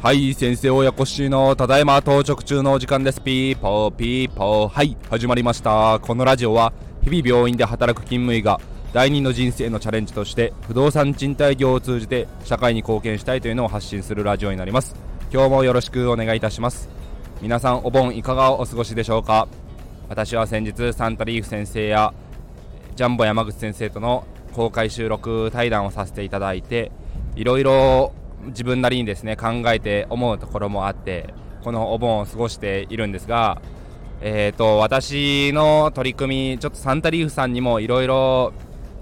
はい先生親子しのただいま到着中のお時間です。ピーポーピーポー。はい始まりました。このラジオは日々病院で働く勤務医が第二の人生のチャレンジとして不動産賃貸業を通じて社会に貢献したいというのを発信するラジオになります。今日もよろしくお願いいたします。皆さんお盆いかがお過ごしでしょうか？私は先日サンタリーフ先生やジャンボ山口先生との公開収録対談をさせていただいていろいろ自分なりにですね考えて思うところもあってこのお盆を過ごしているんですがえーと、私の取り組みちょっとサンタリーフさんにもいろいろ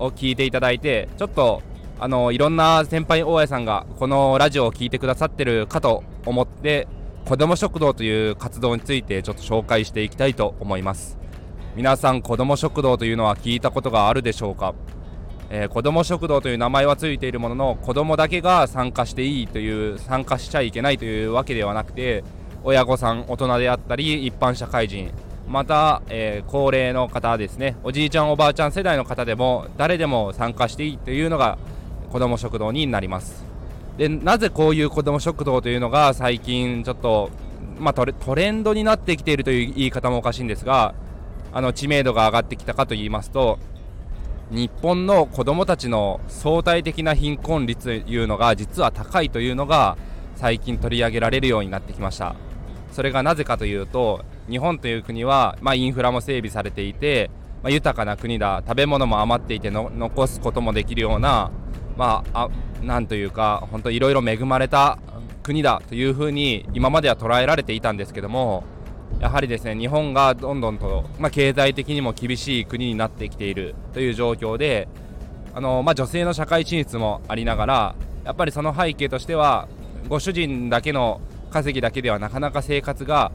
を聞いていただいてちょっとあのいろんな先輩大家さんがこのラジオを聞いてくださってるかと思って子ども食堂という活動についてちょっと紹介していきたいと思います。皆さん子ども食堂というのは聞いたことがあるでしょうか、えー、子ども食堂という名前はついているものの子どもだけが参加していいという参加しちゃいけないというわけではなくて親御さん大人であったり一般社会人また、えー、高齢の方ですね。おじいちゃんおばあちゃん世代の方でも誰でも参加していいというのが子ども食堂になります。でなぜこういう子ども食堂というのが最近ちょっと、まあ、トレンドになってきているという言い方もおかしいんですがあの知名度が上がってきたかといいますと日本の子どもたちの相対的な貧困率というのが実は高いというのが最近取り上げられるようになってきました。それがなぜかというと日本という国は、まあ、インフラも整備されていて、まあ、豊かな国だ食べ物も余っていて残すこともできるような、まあ、あなんというか本当いろいろ恵まれた国だというふうに今までは捉えられていたんですけどもやはりですね日本がどんどんと、まあ、経済的にも厳しい国になってきているという状況であの、まあ、女性の社会進出もありながらやっぱりその背景としてはご主人だけの稼ぎだけではなかなか生活が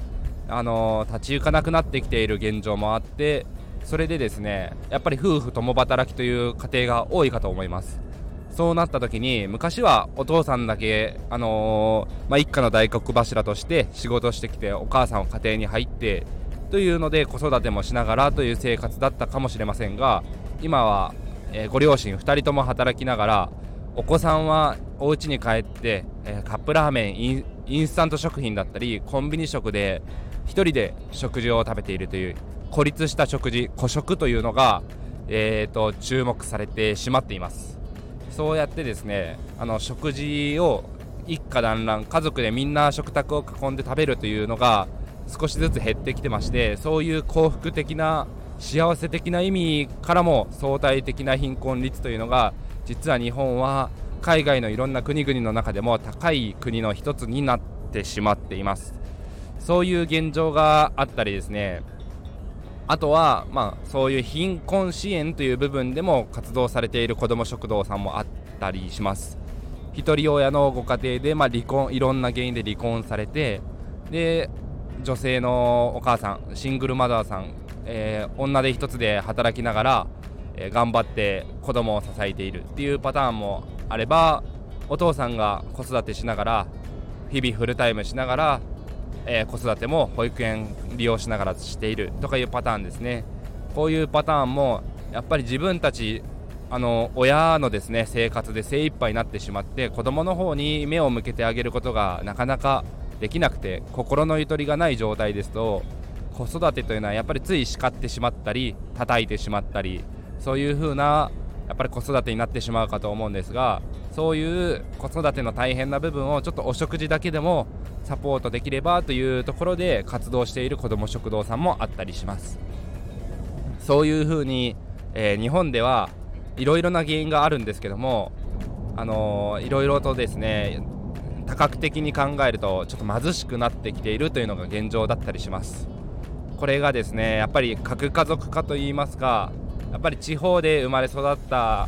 あの立ち行かなくなってきている現状もあってそれでですねやっぱり夫婦共働きという家庭が多いかと思います。そうなった時に昔はお父さんだけ、あのー、まあ、一家の大黒柱として仕事してきてお母さんは家庭に入ってというので子育てもしながらという生活だったかもしれませんが今は、えー、ご両親2人とも働きながらお子さんはお家に帰って、えー、カップラーメンインスタント食品だったりコンビニ食で1人で食事を食べているという孤立した食事孤食というのが、えーと、注目されてしまっています。そうやってですねあの食事を一家団らん家族でみんな食卓を囲んで食べるというのが少しずつ減ってきてましてそういう幸福的な幸せ的な意味からも相対的な貧困率というのが実は日本は海外のいろんな国々の中でも高い国の一つになってしまっています。そういう現状があったりですねあとは、まあ、そういう貧困支援という部分でも活動されている子ども食堂さんもあったりします。一人親のご家庭で、まあ、離婚いろんな原因で離婚されてで女性のお母さんシングルマザーさん、えー、女で一つで働きながら、えー、頑張って子供を支えているっていうパターンもあればお父さんが子育てしながら日々フルタイムしながらえー、子育ても保育園利用しながらしているとかいうパターンですね。こういうパターンもやっぱり自分たちあの親のですね生活で精一杯になってしまって子供の方に目を向けてあげることがなかなかできなくて心のゆとりがない状態ですと子育てというのはやっぱりつい叱ってしまったり叩いてしまったりそういう風なやっぱり子育てになってしまうかと思うんですがそういう子育ての大変な部分をちょっとお食事だけでもサポートできればというところで活動している子ども食堂さんもあったりします。そういうふうに、えー、日本ではいろいろな原因があるんですけどもあのー、いろいろとですね多角的に考えるとちょっと貧しくなってきているというのが現状だったりします。これがですねやっぱり核家族化といいますかやっぱり地方で生まれ育った、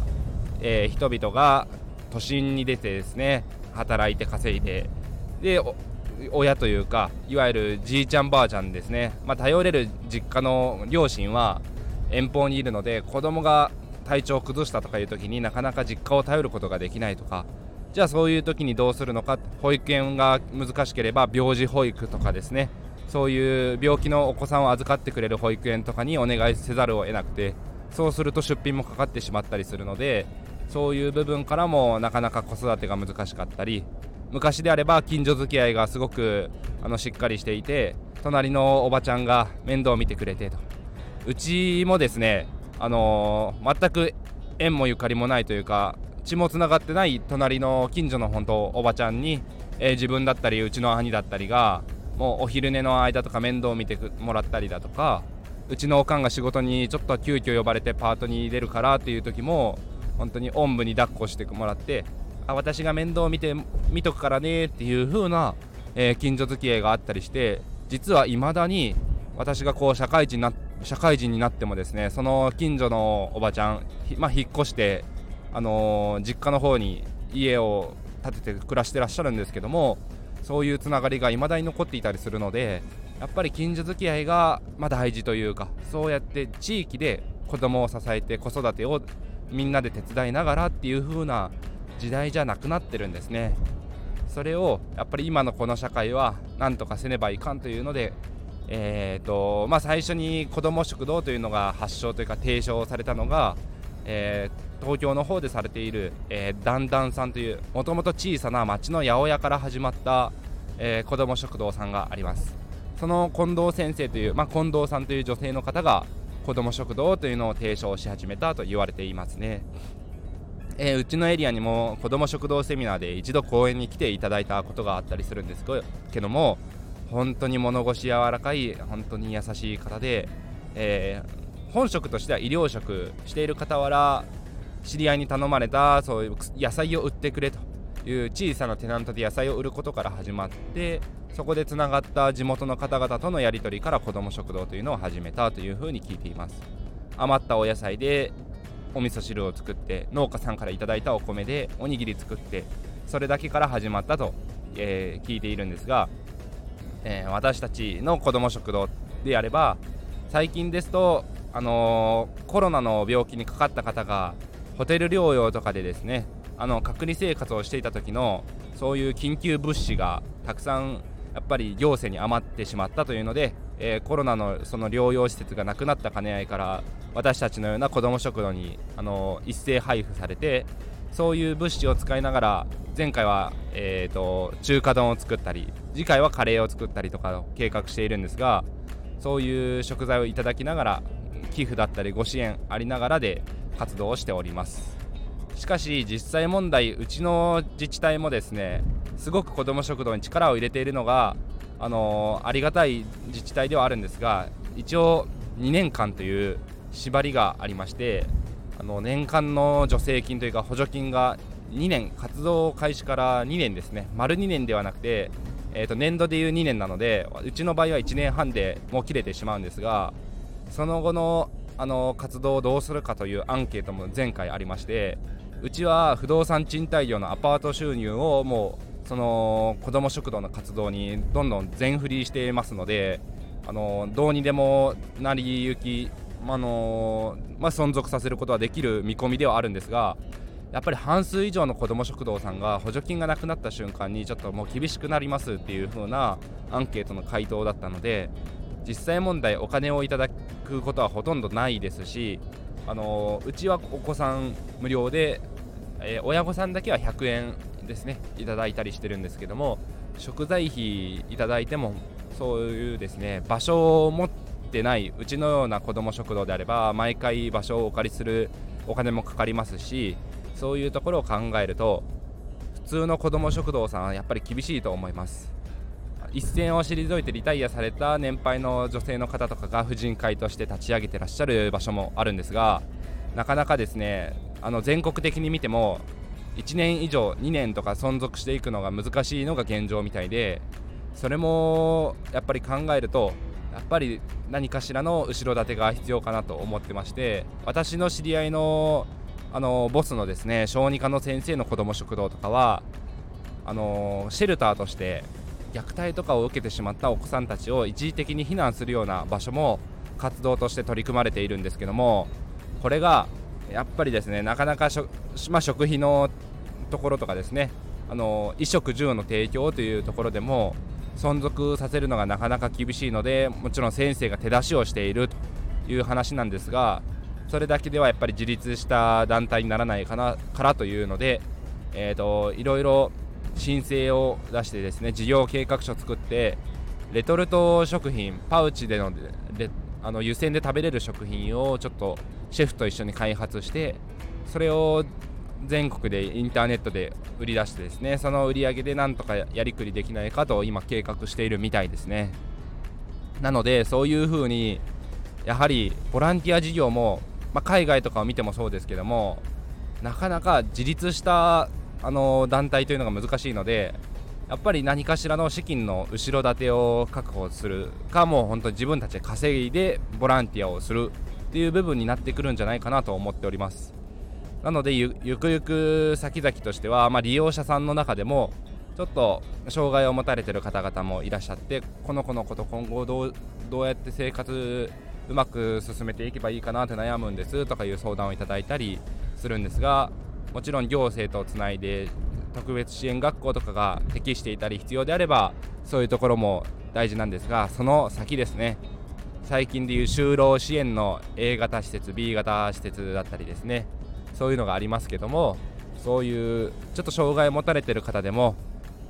えー、人々が都心に出てですね働いて稼いでで親というかいわゆるじいちゃんばあちゃんですね、まあ、頼れる実家の両親は遠方にいるので子供が体調を崩したとかいう時になかなか実家を頼ることができないとか。じゃあそういう時にどうするのか保育園が難しければ病児保育とかですね。そういう病気のお子さんを預かってくれる保育園とかにお願いせざるを得なくてそうすると出費もかかってしまったりするのでそういう部分からもなかなか子育てが難しかったり昔であれば近所付き合いがすごくあのしっかりしていて隣のおばちゃんが面倒を見てくれてと。うちもですねあのー、全く縁もゆかりもないというか血もつながってない隣の近所の本当おばちゃんに、えー、自分だったりうちの兄だったりがもうお昼寝の間とか面倒を見てもらったりだとかうちのおかんが仕事にちょっと急遽呼ばれてパートに出るからっていう時も本当におんぶに抱っこしてもらってあ私が面倒見て見とくからねっていう風な、えー、近所付き合いがあったりして実はいまだに私がこう社会人な社会人になってもですねその近所のおばちゃん、まあ、引っ越してあのー、実家の方に家を建てて暮らしてらっしゃるんですけどもそういうつながりが未だに残っていたりするのでやっぱり近所付き合いがま大事というかそうやって地域で子供を支えて子育てをみんなで手伝いながらっていう風な時代じゃなくなってるんですね。それをやっぱり今のこの社会は何とかせねばいかんというのでえーとまあ、最初に子ども食堂というのが発祥というか提唱されたのが、えー、東京の方でされている、えー、だんだんさんというもともと小さな町の八百屋から始まった、えー、子ども食堂さんがあります。その近藤先生という、まあ、近藤さんという女性の方が子ども食堂というのを提唱し始めたと言われていますね、えー、うちのエリアにも子ども食堂セミナーで一度講演に来ていただいたことがあったりするんですけども本当に物腰柔らかい本当に優しい方で、えー、本職としては医療職している傍ら知り合いに頼まれたそういう野菜を売ってくれという小さなテナントで野菜を売ることから始まってそこでつながった地元の方々とのやり取りから子ども食堂というのを始めたというふうに聞いています。余ったお野菜でお味噌汁を作って農家さんから頂いたお米でおにぎり作ってそれだけから始まったと、えー、聞いているんですがえー、私たちの子ども食堂であれば最近ですと、あのー、コロナの病気にかかった方がホテル療養とかでですねあの隔離生活をしていた時のそういう緊急物資がたくさんやっぱり行政に余ってしまったというので、えー、コロナのその療養施設がなくなった兼ね合いから私たちのような子ども食堂に、あの一斉配布されてそういう物資を使いながら前回は、えーと、中華丼を作ったり次回はカレーを作ったりとか計画しているんですがそういう食材をいただきながら寄付だったりご支援ありながらで活動をしております。しかし実際問題うちの自治体もですねすごく子ども食堂に力を入れているのがあの、ありがたい自治体ではあるんですが一応2年間という縛りがありましてあの年間の助成金というか補助金が2年活動開始から2年ですね。丸2年ではなくて、えー、と年度でいう2年なのでうちの場合は1年半でもう切れてしまうんですがその後のあの活動をどうするかというアンケートも前回ありましてうちは不動産賃貸業のアパート収入をもうその子ども食堂の活動にどんどん全振りしていますのであのどうにでも成り行き、あのまあ、存続させることはできる見込みではあるんですがやっぱり半数以上の子ども食堂さんが補助金がなくなった瞬間にちょっともう厳しくなりますっていう風なアンケートの回答だったので実際問題お金をいただくことはほとんどないですしあのうちはお子さん無料で、えー、親御さんだけは100円ですねいただいたりしてるんですけども食材費いただいてもそういうですね場所を持っててないうちのような子ども食堂であれば毎回場所をお借りするお金もかかりますしそういうところを考えると普通の子ども食堂さんはやっぱり厳しいと思います。一線を退いてリタイアされた年配の女性の方とかが婦人会として立ち上げてらっしゃる場所もあるんですがなかなかですねあの全国的に見ても1年以上2年とか存続していくのが難しいのが現状みたいでそれもやっぱり考えるとやっぱり何かしらの後ろ盾が必要かなと思ってまして私の知り合いのあのボスのですね小児科の先生の子ども食堂とかはあのシェルターとして虐待とかを受けてしまったお子さんたちを一時的に避難するような場所も活動として取り組まれているんですけどもこれがやっぱりですねなかなかまあ、食費のところとかですねあの衣食住の提供というところでも存続させるのがなかなか厳しいのでもちろん先生が手出しをしているという話なんですがそれだけではやっぱり自立した団体にならないかなからというので、えーと、いろいろ申請を出してですね事業計画書を作ってレトルト食品パウチでのあの湯煎で食べれる食品をちょっとシェフと一緒に開発してそれを全国でインターネットで売り出してですねその売り上げでなんとかやりくりできないかと今計画しているみたいですね。なのでそういうふうにやはりボランティア事業も、まあ、海外とかを見てもそうですけどもなかなか自立したあの団体というのが難しいのでやっぱり何かしらの資金の後ろ盾を確保するかもう本当に自分たちで稼いでボランティアをするっていう部分になってくるんじゃないかなと思っております。なのでゆくゆく先々としては、まあ、利用者さんの中でもちょっと障害を持たれてる方々もいらっしゃってこの子のこと今後どうどうやって生活うまく進めていけばいいかなって悩むんですとかいう相談をいただいたりするんですがもちろん行政とつないで特別支援学校とかが適していたり必要であればそういうところも大事なんですがその先ですね。最近でいう就労支援の A 型施設 B 型施設だったりですね。そういうのがありますけどもそういうちょっと障害を持たれてる方でも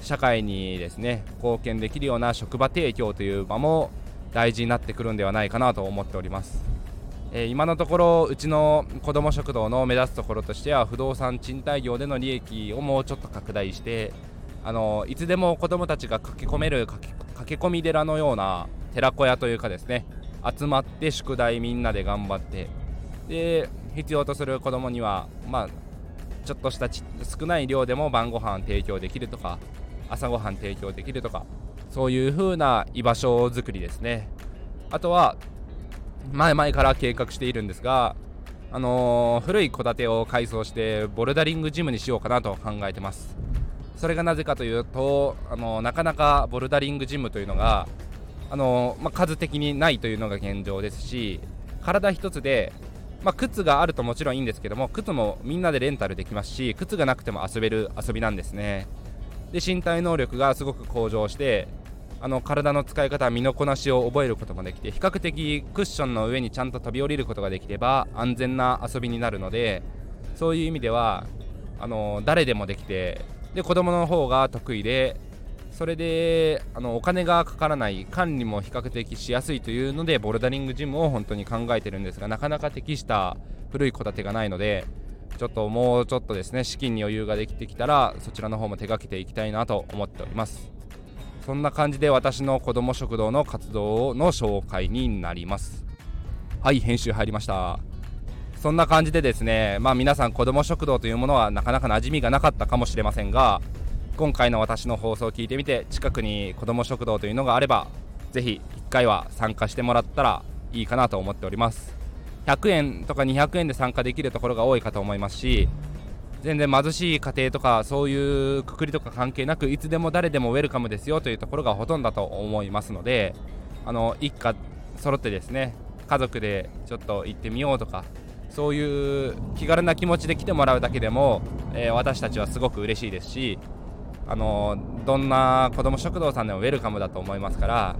社会にですね貢献できるような職場提供という場も大事になってくるんではないかなと思っております、えー、今のところうちの子ども食堂の目指すところとしては不動産賃貸業での利益をもうちょっと拡大してあのいつでも子どもたちが駆け込める駆け込み寺のような寺子屋というかですね集まって宿題みんなで頑張ってで必要とする子どもにはまあちょっとした少ない量でも晩ご飯提供できるとか朝ごはん提供できるとかそういう風な居場所づくりですね。あとは前々から計画しているんですがあのー、古い戸建てを改装してボルダリングジムにしようかなと考えてます。それがなぜかというと、あのー、なかなかボルダリングジムというのが、あのー、まあ、数的にないというのが現状ですし体一つでまあ、靴があるともちろんいいんですけども靴もみんなでレンタルできますし靴がなくても遊べる遊びなんですね。で身体能力がすごく向上してあの体の使い方身のこなしを覚えることもできて比較的クッションの上にちゃんと飛び降りることができれば安全な遊びになるのでそういう意味ではあの誰でもできてで子供の方が得意でそれであのお金がかからない管理も比較的しやすいというのでボルダリングジムを本当に考えてるんですがなかなか適した古い戸建てがないのでちょっともうちょっとですね資金に余裕ができてきたらそちらの方も手掛けていきたいなと思っております。そんな感じで私の子ども食堂の活動の紹介になります。はい編集入りました。そんな感じでですねまあ皆さん子ども食堂というものはなかなか馴染みがなかったかもしれませんが今回の私の放送を聞いてみて近くに子ども食堂というのがあればぜひ1回は参加してもらったらいいかなと思っております。100円とか200円で参加できるところが多いかと思いますし全然貧しい家庭とかそういうくくりとか関係なくいつでも誰でもウェルカムですよというところがほとんどだと思いますのであの一家揃ってですね家族でちょっと行ってみようとかそういう気軽な気持ちで来てもらうだけでも、えー、私たちはすごく嬉しいですしあのどんな子ども食堂さんでもウェルカムだと思いますから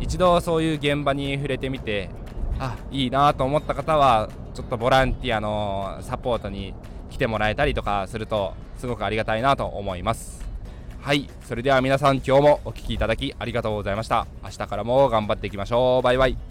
一度そういう現場に触れてみてあいいなと思った方はちょっとボランティアのサポートに来てもらえたりとかするとすごくありがたいなと思います。はいそれでは皆さん今日もお聴きいただきありがとうございました。明日からも頑張っていきましょう。バイバイ。